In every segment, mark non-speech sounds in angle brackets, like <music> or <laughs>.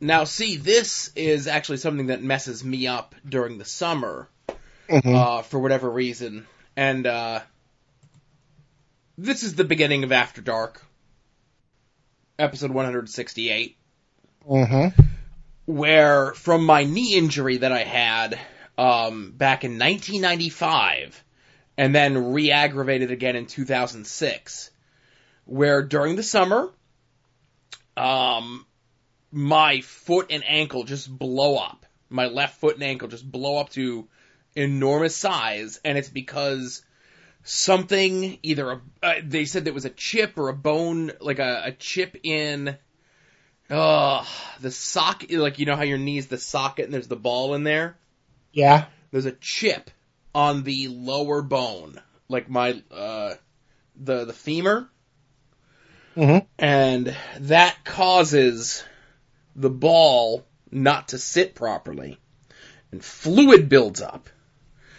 Now, see, this is actually something that messes me up during the summer, Mhm. uh, for whatever reason. And, uh, this is the beginning of After Dark, episode 168, Mm-hmm. where from my knee injury that I had, um, back in 1995, and then re-aggravated again in 2006, where during the summer, um, my foot and ankle just blow up. My left foot and ankle just blow up to enormous size, and it's because something, either a, uh, they said there was a chip or a bone, like a, a chip in, uh, the socket, like you know how your knee's the socket and there's the ball in there? Yeah. There's a chip on the lower bone, like my, uh, the, the femur Mm-hmm. and that causes the ball not to sit properly. And fluid builds up.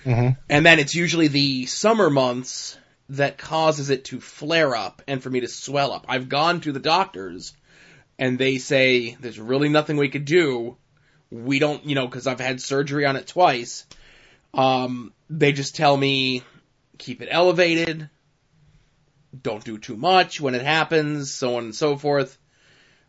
Mm-hmm. and then it's usually the summer months that causes it to flare up and for me to swell up. I've gone to the doctors and they say there's really nothing we could do. We don't you know because i've had surgery on it twice. Um they just tell me keep it elevated. Don't do too much when it happens, so on and so forth.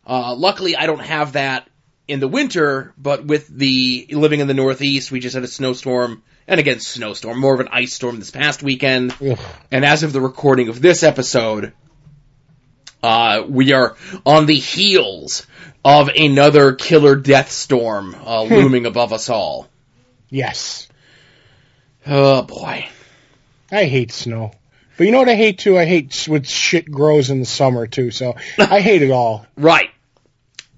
Uh, luckily, I don't have that in the winter, but with the living in the Northeast, we just had a snowstorm, and again, snowstorm, more of an ice storm this past weekend. Ugh. And as of the recording of this episode, uh, we are on the heels of another killer death storm uh, looming above us all. Yes. Oh boy. I hate snow. But you know what I hate too? I hate when shit grows in the summer too. So <laughs> I hate it all. Right.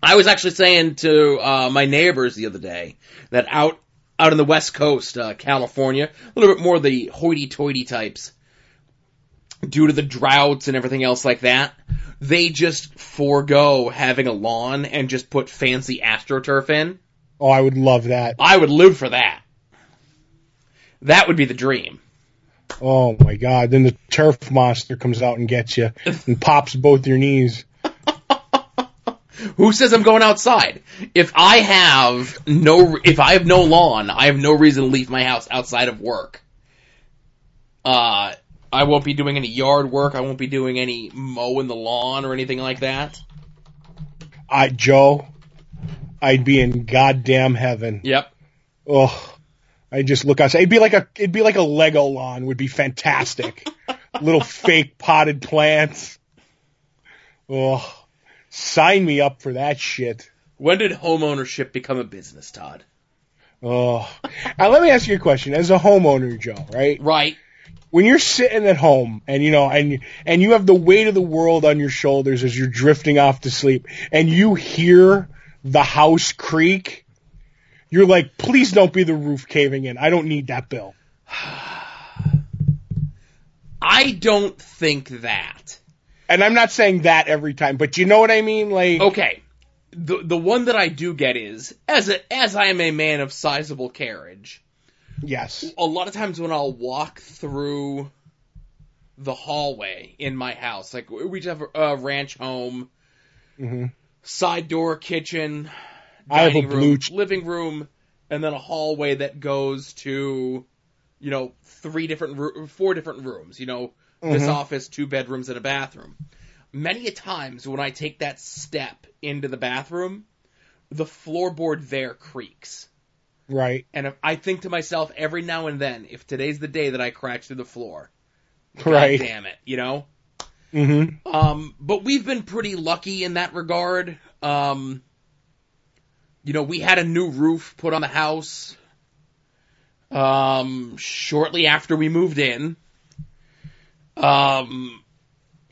I was actually saying to uh, my neighbors the other day that out out in the West Coast, uh, California, a little bit more the hoity-toity types, due to the droughts and everything else like that, they just forego having a lawn and just put fancy astroturf in. Oh, I would love that. I would live for that. That would be the dream. Oh my god. Then the turf monster comes out and gets you and pops both your knees. Who says I'm going outside? If I have no, if I have no lawn, I have no reason to leave my house outside of work. Uh, I won't be doing any yard work. I won't be doing any mowing the lawn or anything like that. I Joe, I'd be in goddamn heaven. Yep. Oh, I just look outside. It'd be like a it'd be like a Lego lawn. Would be fantastic. <laughs> Little fake potted plants. Oh, sign me up for that shit. When did homeownership become a business, Todd? Oh, now let me ask you a question. As a homeowner, Joe, right? Right. When you're sitting at home and you know, and and you have the weight of the world on your shoulders as you're drifting off to sleep, and you hear the house creak, you're like, please don't be the roof caving in. I don't need that bill. <sighs> I don't think that. And I'm not saying that every time, but you know what I mean? Like, Okay. The the one that I do get is as a as I am a man of sizable carriage. yes. a lot of times when I'll walk through the hallway in my house, like we just have a ranch home, hmm side door, kitchen, I have a dining room, blue ch- living room, and then a hallway that goes to, you know, three different, four different rooms. You know, this Mhm. office, two bedrooms, and a bathroom. Many a times when I take that step into the bathroom, the floorboard there creaks. Right. And I think to myself every now and then, if today's the day that I crash through the floor, Right. God damn it, you know? hmm Um, but we've been pretty lucky in that regard. Um, you know, we had a new roof put on the house, um, shortly after we moved in. Um,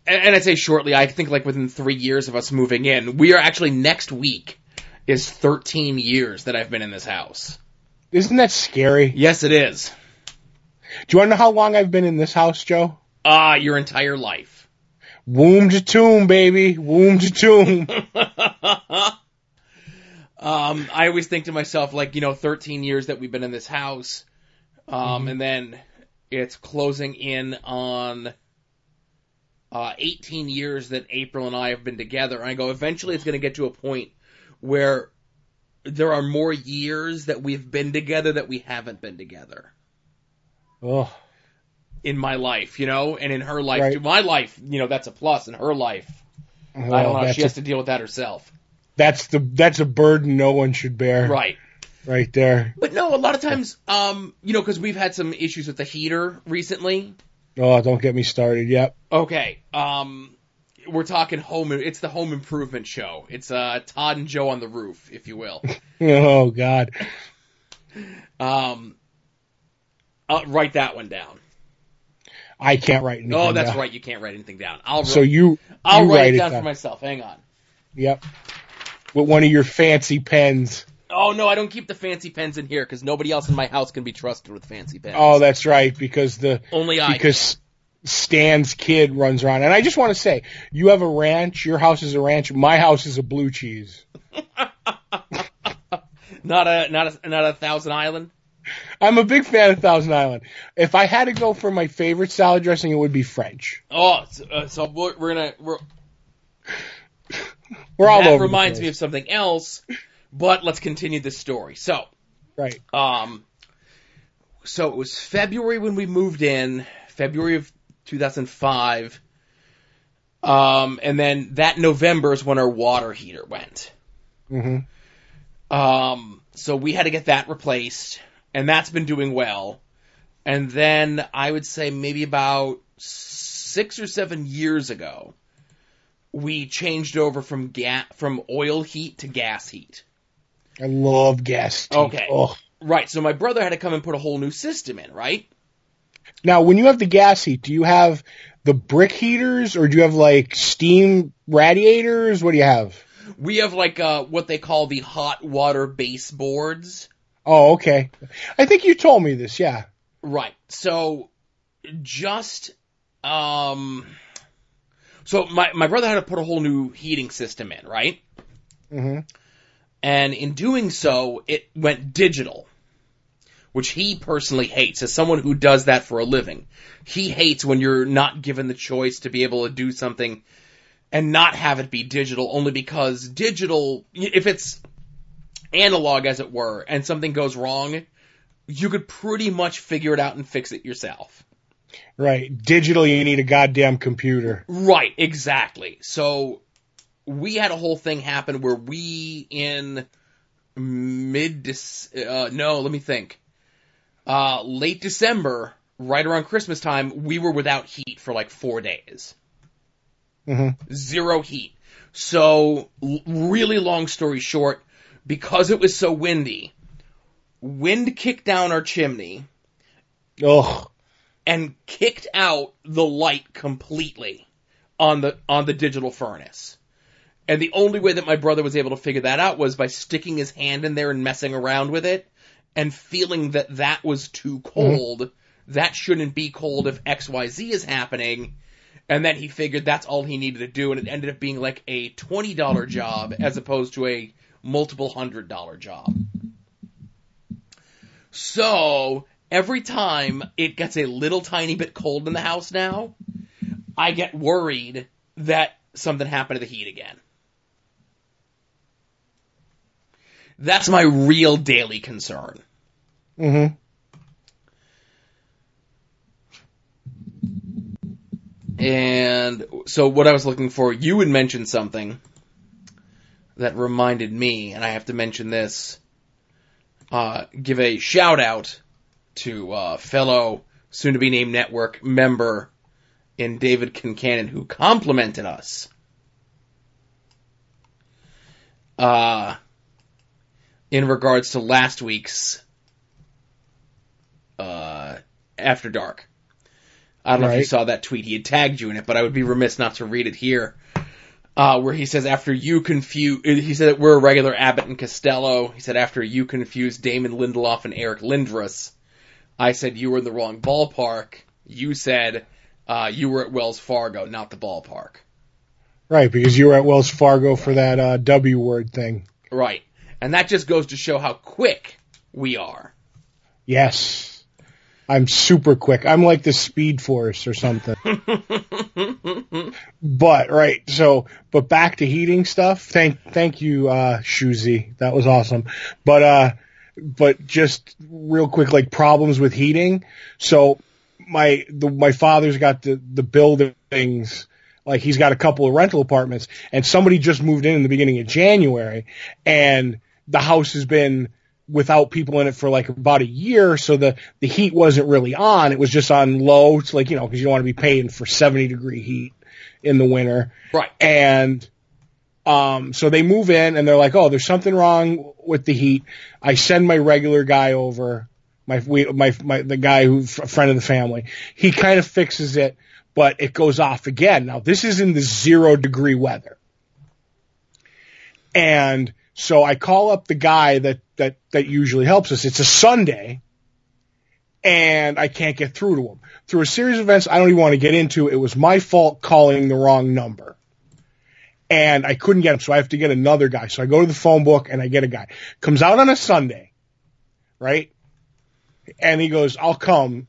and, and I'd say shortly, I think like within three years of us moving in, we are actually next week is 13 years that I've been in this house. Isn't that scary? Yes, it is. Do you want to know how long I've been in this house, Joe? Ah, your entire life. Womb to tomb, baby. Womb to tomb. <laughs> um, I always think to myself, like, you know, 13 years that we've been in this house, um, and then it's closing in on uh, 18 years that April and I have been together. And I go, eventually it's going to get to a point where there are more years that we've been together that we haven't been together Oh, in my life, you know, and in her life, Right. too. my life, you know, that's a plus. In her life, I don't know. She a- has to deal with that herself, that's the that's a burden no one should bear. right? Right there. But no, a lot of times, um, you know, because we've had some issues with the heater recently. Oh, don't get me started. Yep. Okay, um, we're talking home. It's the home improvement show. It's uh Todd and Joe on the roof, if you will. <laughs> Oh God. Um, I'll write that one down. I can't write anything. Oh, that's down. right. You can't write anything down. I'll So write, you I'll you write, it down for myself. Hang on. Yep. With one of your fancy pens. Oh no, I don't keep the fancy pens in here because nobody else in my house can be trusted with fancy pens. Oh, that's right, because the only I. because Stan's kid runs around. And I just want to say, you have a ranch. Your house is a ranch. My house is a blue cheese. <laughs> not a not a not a Thousand Island. I'm a big fan of Thousand Island. If I had to go for my favorite salad dressing, it would be French. Oh, so, uh, so we're, we're gonna. We're, We're all that over. reminds me of something else, but let's continue this story. So, Right. um, so it was February when we moved in, February of 2005. Um, and then that November is when our water heater went. Mm-hmm. Um, so we had to get that replaced, and that's been doing well. And then I would say maybe about six or seven years ago, we changed over from ga- from oil heat to gas heat. I love gas. teeth. Okay. Oh. Right. So my brother had to come and put a whole new system in, right? Now, when you have the gas heat, do you have the brick heaters or do you have like steam radiators? What do you have? We have like uh, what they call the hot water baseboards. Oh, okay. I think you told me this. Yeah. Right. So just um so my my brother had to put a whole new heating system in, right? hmm And in doing so, it went digital, which he personally hates as someone who does that for a living. He hates when you're not given the choice to be able to do something and not have it be digital only because digital if it's analog as it were and something goes wrong, you could pretty much figure it out and fix it yourself. Right. Digital, you need a goddamn computer. Right, exactly. So we had a whole thing happen where we in mid uh no, let me think. Uh late December, right around Christmas time, we were without heat for like 4 days. hmm Zero heat. So really long story short, because it was so windy, wind kicked down our chimney Ugh. and kicked out the light completely on the on the digital furnace. And the only way that my brother was able to figure that out was by sticking his hand in there and messing around with it and feeling that that was too mm-hmm. cold. That shouldn't be cold if XYZ is happening. And then he figured that's all he needed to do and it ended up being like a $20 job as opposed to a multiple hundred dollar job. So, every time it gets a little tiny bit cold in the house now, I get worried that something happened to the heat again. That's my real daily concern. hmm And so what I was looking for, you had mentioned something that reminded me, and I have to mention this. Uh, give a shout out to uh, fellow soon to be named network member in David Kincannon who complimented us. Uh, in regards to last week's uh, After Dark. I don't know if you saw that tweet. He had tagged you in it, but I would be remiss not to read it here. Uh, where he says after you confuse, he said that we're a regular Abbott and Costello. He said after you confused Damon Lindelof and Eric Lindros, I said you were in the wrong ballpark. You said uh, you were at Wells Fargo, not the ballpark. Right, because you were at Wells Fargo for that uh, W word thing. Right, and that just goes to show how quick we are. Yes. I'm super quick. I'm like the Speed Force or something. <laughs> but right, so but back to heating stuff. Thank thank you, uh Shuzi. That was awesome. But uh but just real quick, like problems with heating. So my the my father's got the the buildings like he's got a couple of rental apartments and somebody just moved in in the beginning of January and the house has been without people in it for like about a year. So the, the heat wasn't really on. It was just on low. It's like, you know, cause you don't want to be paying for 70 degree heat in the winter. Right. And, um, so they move in and they're like, oh, there's something wrong with the heat. I send my regular guy over, my, we, my, my, the guy who's a friend of the family. He kind of fixes it, but it goes off again. Now this is in the zero degree weather. And so I call up the guy that, that, that usually helps us. It's a Sunday and I can't get through to him. Through a series of events I don't even want to get into, it was my fault calling the wrong number. And I couldn't get him, so I have to get another guy. So I go to the phone book and I get a guy. Comes out on a Sunday, right? And he goes, I'll come.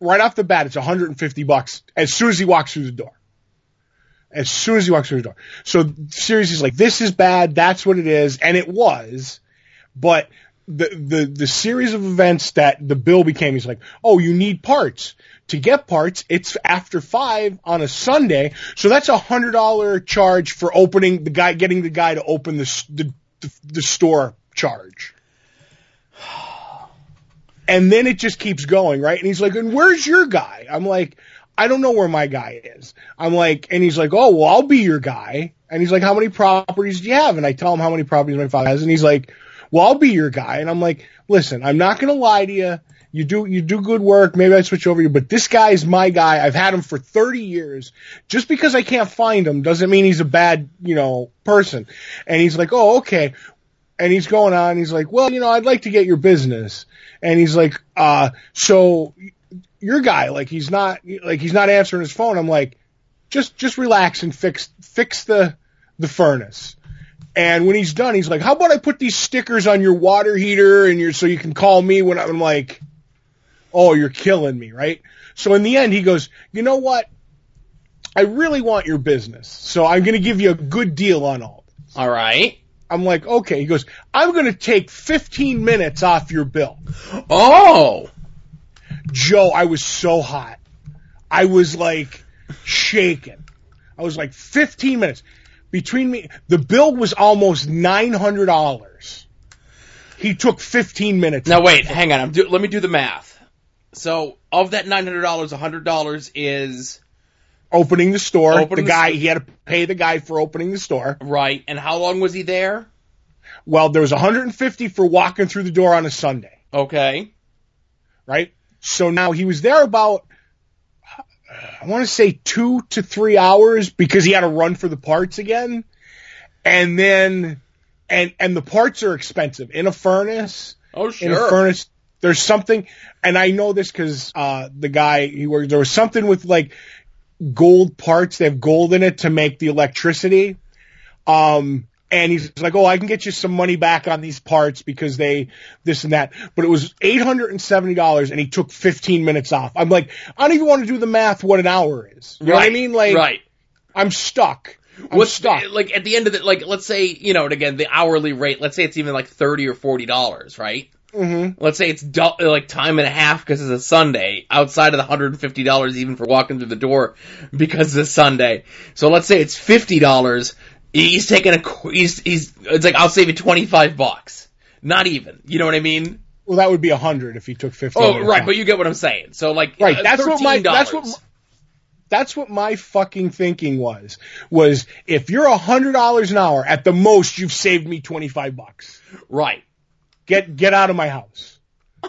Right off the bat, it's 150 bucks as soon as he walks through the door as soon as he walks through the door. So series is like, this is bad. That's what it is. And it was, but the, the, the series of events that the bill became, he's like, oh, you need parts. To get parts, it's after five on a Sunday. So that's a hundred dollar charge for opening the guy, getting the guy to open the, the, the, the store charge. <sighs> And then it just keeps going, right? And he's like, and where's your guy? I'm like, I don't know where my guy is. I'm like, and he's like, oh, well, I'll be your guy. And he's like, how many properties do you have? And I tell him how many properties my father has. And he's like, well, I'll be your guy. And I'm like, listen, I'm not going to lie to you. You do, you do good work. Maybe I switch over you, but this guy is my guy. I've had him for 30 years. Just because I can't find him doesn't mean he's a bad, you know, person. And he's like, oh, okay. And he's going on. He's like, well, you know, I'd like to get your business. And he's like, uh, so your guy, like he's not, like he's not answering his phone. I'm like, just, just relax and fix, fix the, the furnace. And when he's done, he's like, how about I put these stickers on your water heater and your, so you can call me when I'm like, oh, you're killing me, right? So in the end, he goes, you know what? I really want your business. So I'm going to give you a good deal on all. This. All right. I'm like, okay. He goes, I'm going to take 15 minutes off your bill. Oh. Joe, I was so hot. I was like shaking. I was like 15 minutes between me. The bill was almost $900. He took 15 minutes. Now wait, hang on. I'm do, let me do the math. So of that $900, $100 is opening the store. Opening the guy, the- he had to pay the guy for opening the store. right. And how long was he there? Well, there was 150 for walking through the door on a Sunday, Okay. right? So now he was there about, I want to say two to three hours because he had to run for the parts again. And then, and, and the parts are expensive in a furnace. Oh sure. In a furnace, there's something, and I know this because, uh, the guy, he worked, there was something with like gold parts. They have gold in it to make the electricity. Um, and he's like, oh, I can get you some money back on these parts because they, this and that. But it was $870 and he took 15 minutes off. I'm like, I don't even want to do the math what an hour is. You know what I mean? Like, right? I'm stuck. I'm What's stuck. like at the end of the like let's say you know and again the hourly rate let's say it's even like thirty or forty dollars right hmm let's say it's du- like time and a half because it's a Sunday outside of the hundred and fifty dollars even for walking through the door because it's a Sunday so let's say it's fifty dollars he's taking a he's he's it's like I'll save you twenty five bucks not even you know what I mean Well, that would be a hundred if he took 15 oh right but you get what I'm saying so like Right, uh, that's what my that's what that's what my fucking thinking was. Was if you're a hundred dollars an hour, at the most you've saved me twenty five bucks. right Get get out of my house. <laughs>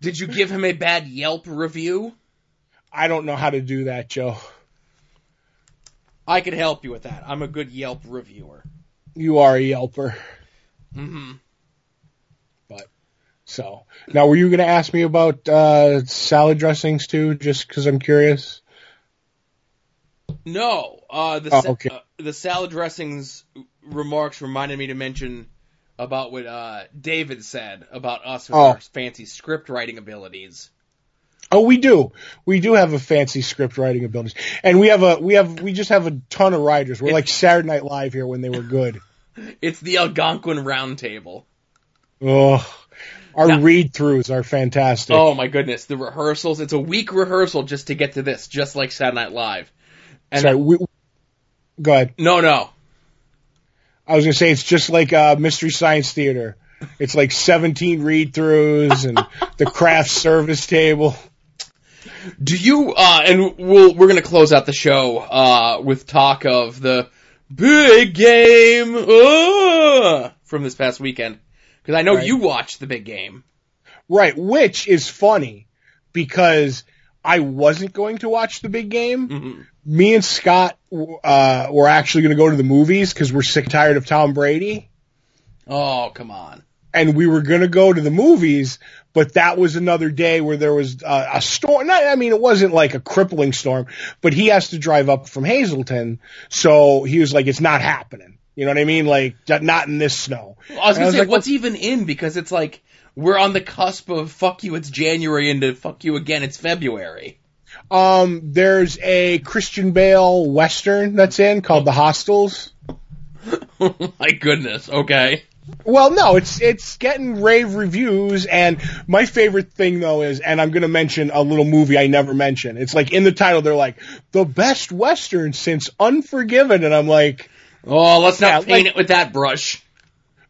did you give him a bad Yelp review I don't know how to do that, Joe. I could help you with that I'm a good Yelp reviewer You are a Yelper. Mm-hmm. But So now, were you going to ask me about uh, salad dressings too? Just because I'm curious. No, uh, the Oh, sa- okay. uh, the salad dressings remarks reminded me to mention about what uh, David said about us with Oh. our fancy script writing abilities. Oh, we do. We do have a fancy script writing abilities, and we have a we have we just have a ton of writers. We're like Saturday Night Live here when they were good. <laughs> It's the Algonquin Roundtable. Ugh. Our Now- read throughs are fantastic. Oh my goodness, the rehearsals. It's a week rehearsal just to get to this, just like Saturday Night Live. And Sorry, we, go ahead. no, no. I was gonna say it's just like uh, Mystery Science Theater. It's like 17 read throughs and the craft service table. Do you uh and we'll we're gonna close out the show uh with talk of the big game uh, from this past weekend. Because I know Right. you watched the big game. Right, which is funny because I wasn't going to watch the big game. Mhm. Me and Scott uh, were actually going to go to the movies because we're sick tired of Tom Brady. Oh, come on. and we were going to go to the movies, but that was another day where there was uh, a storm. Not, I mean, it wasn't like a crippling storm, but he has to drive up from Hazleton. So he was like, it's not happening. You know what I mean? Like, not in this snow. I was gonna say, like, what's even in? Because it's like we're on the cusp of fuck you, it's January, into fuck you again, it's February. Um, there's a Christian Bale Western that's in called The Hostiles. <laughs> oh my goodness. Okay. Well, no, it's it's getting rave reviews, and my favorite thing though is, and I'm gonna mention a little movie I never mention. It's like in the title, they're like the best western since Unforgiven, and I'm like, Oh, let's not Yeah, paint like- it with that brush.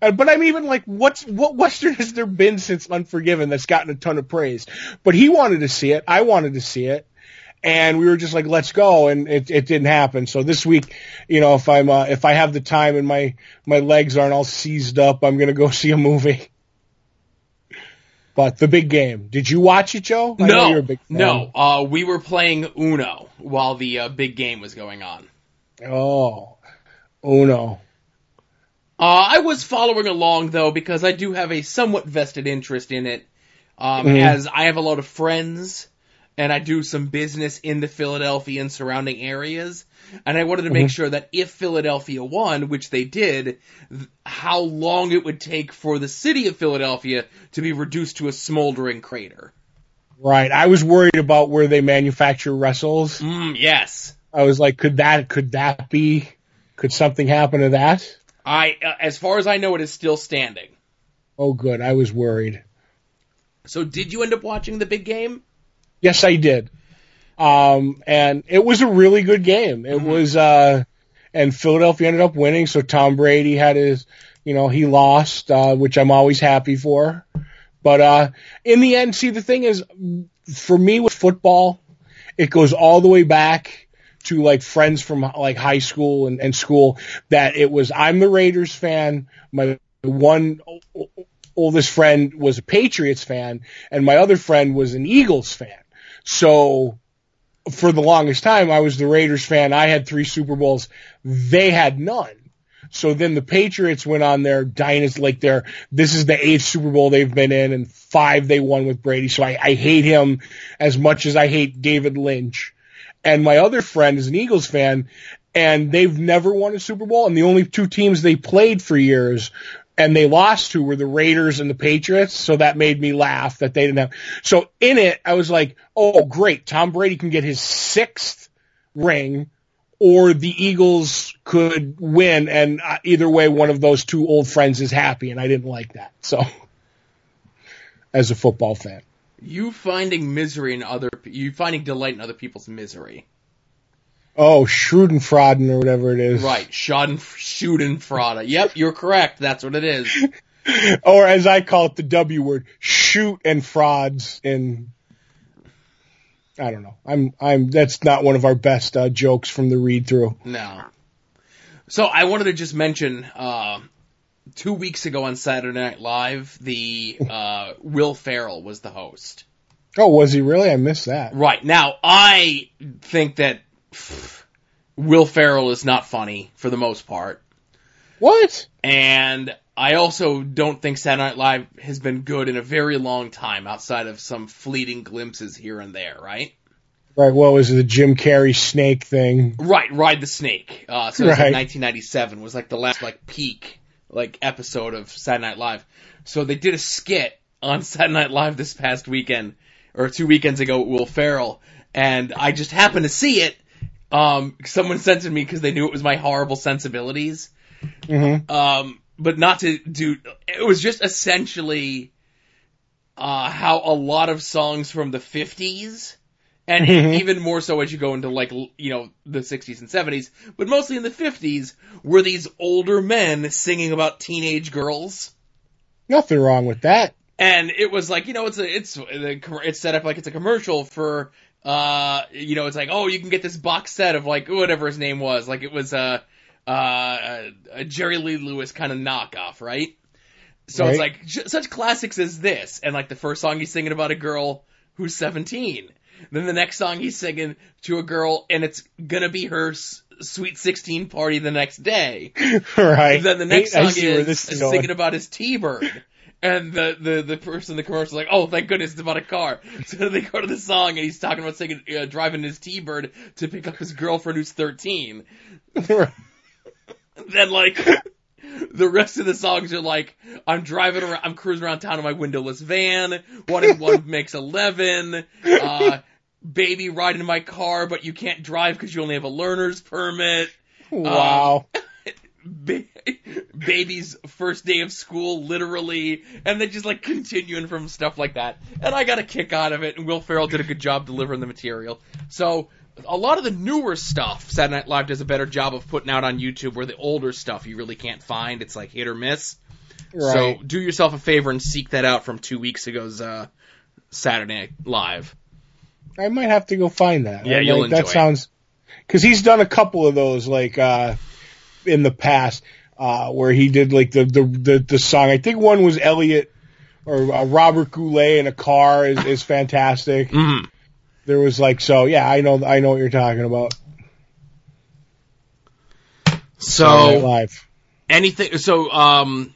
uh, but I'm even like, what's what western has there been since Unforgiven that's gotten a ton of praise? But he wanted to see it, I wanted to see it, and we were just like, let's go, and it it didn't happen. So this week, you know, if I'm uh, if I have the time and my my legs aren't all seized up, I'm gonna go <laughs> see a movie. But the big game. Did you watch it, Joe? I know no, you're a big fan. no. Uh, we were playing Uno while the uh, big game was going on. Oh, Uno. Uh, I was following along though because I do have a somewhat vested interest in it. Um, Mhm. as I have a lot of friends and I do some business in the Philadelphia and surrounding areas. And I wanted to make Mhm. sure that if Philadelphia won, which they did, th- how long it would take for the city of Philadelphia to be reduced to a smoldering crater. Right. I was worried about where they manufacture wrestles. Mm, yes. I was like, could that could that be? Could something happen to that? I, uh, as far as I know, it is still standing. Oh, good. I was worried. So did you end up watching the big game? Yes, I did. Um, and it was a really good game. It Mhm. was, uh, and Philadelphia ended up winning. So Tom Brady had his, you know, he lost, uh, which I'm always happy for. But, uh, in the end, see, the thing is, for me with football, it goes all the way back to like friends from like high school and, and school that it was, I'm the Raiders fan. My one oldest friend was a Patriots fan and my other friend was an Eagles fan. So for the longest time, I was the Raiders fan. I had three Super Bowls. They had none. So then the Patriots went on their dynasty, like their, this is the eighth Super Bowl they've been in and five they won with Brady. So I, I hate him as much as I hate David Lynch. And my other friend is an Eagles fan and they've never won a Super Bowl. And the only two teams they played for years and they lost to were the Raiders and the Patriots. So that made me laugh that they didn't have. So in it, I was like, oh, great. Tom Brady can get his sixth ring or the Eagles could win. And uh, either way, one of those two old friends is happy. And I didn't like that. So as a football fan. You finding misery in other, you finding delight in other people's misery. Oh, Schrudenfrauden or whatever it is. Right, Schaden, Schadenfreude. Yep, you're correct. That's what it is. <laughs> Or as I call it, the W word, shoot and frauds in I don't know. I'm I'm that's not one of our best uh, jokes from the read through. No. So I wanted to just mention, uh, two weeks ago on Saturday Night Live, the, <laughs> uh, Will Ferrell was the host. Oh, was he really? I missed that. Right. Now, I think that Will Ferrell is not funny for the most part. What? And I also don't think Saturday Night Live has been good in a very long time outside of some fleeting glimpses here and there, right? Right. What was it? The Jim Carrey snake thing? Right, Ride the Snake. Uh, so it was Right. like 1997 was like the last like peak like episode of Saturday Night Live. So they did a skit on Saturday Night Live this past weekend or two weekends ago with Will Ferrell, and I just happened to see it. Um, someone sent it me because they knew it was my horrible sensibilities. Mm-hmm. Um, but not to do. It was just essentially uh, how a lot of songs from the 50s and Mhm. even more so as you go into like you know the 60s and 70s, but mostly in the 50s were these older men singing about teenage girls. Nothing wrong with that. And it was like, you know, it's a, it's, it's set up like it's a commercial for, uh, you know, it's like, oh, you can get this box set of like, whatever his name was. Like it was, a, uh, a Jerry Lee Lewis kind of knockoff, right? So it's like, j- such classics as this. And like the first song he's singing about a girl who's 17. Then the next song he's singing to a girl and it's gonna be her s- sweet 16 party the next day. <laughs> right. And Then the next I song see where is this is is singing about his T-bird. And the, the, the person in the commercial is like, oh, thank goodness it's about a car. <laughs> So they go to the song and he's talking about singing, uh, driving his T-bird to pick up his girlfriend who's 13. <laughs> Then like, <laughs> the rest of the songs are like, I'm driving around, I'm cruising around town in my windowless van, one and one makes 11, uh, baby riding in my car, but you can't drive because you only have a learner's permit wow. ba- baby's first day of school, literally, and then just like continuing from stuff like that. And I got a kick out of it, and Will Ferrell did a good job delivering the material. So a lot of the newer stuff, Saturday Night Live does a better job of putting out on YouTube, where the older stuff you really can't find. It's like hit or miss. right. So do yourself a favor and seek that out from two weeks ago's uh, Saturday Night Live. I might have to go find that. Yeah, I you'll like, That enjoy it. sounds because he's done a couple of those like uh in the past uh where he did like the the the, the song. I think one was Elliot or uh, Robert Goulet in a car is, is fantastic. Mm-hmm. There was like so yeah, I know I know what you're talking about. So live. anything so um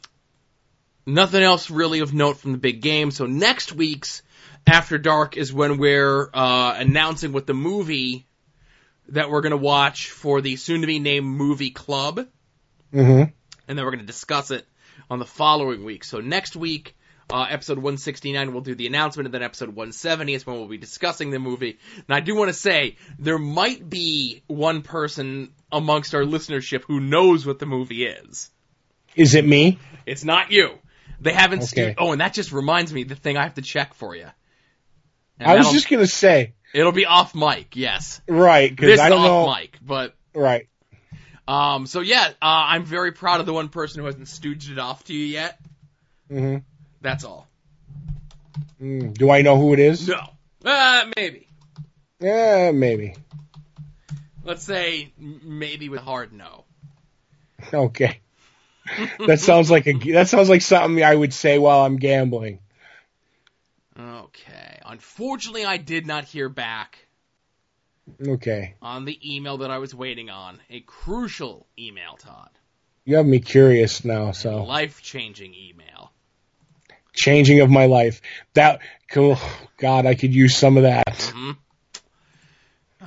nothing else really of note from the big game so next week's after dark is when we're uh announcing what the movie that we're going to watch for the soon to be named movie club hmm and then we're going to discuss it on the following week so next week uh, episode 169 we'll do the announcement and then episode 170 is when we'll be discussing the movie and i do want to say there might be one person amongst our listenership who knows what the movie is Is it me? it's not you. They haven't. Okay. stu- oh, and that just reminds me the thing I have to check for you. And I was just gonna say It'll be off mic. Yes, right because this I don't off know. mic. But Right. Um, so yeah, uh, I'm very proud of the one person who hasn't stooged it off to you yet. hmm That's all. Mm. Do I know who it is? No, uh, maybe. Yeah, maybe. Let's say maybe with a hard no. Okay. <laughs> that sounds like a that sounds like something I would say while I'm gambling. Okay. Unfortunately, I did not hear back Okay. on the email that I was waiting on. A crucial email, Todd. You have me curious now, so Life changing email. changing of my life. That cool God, I could use some of that. hmm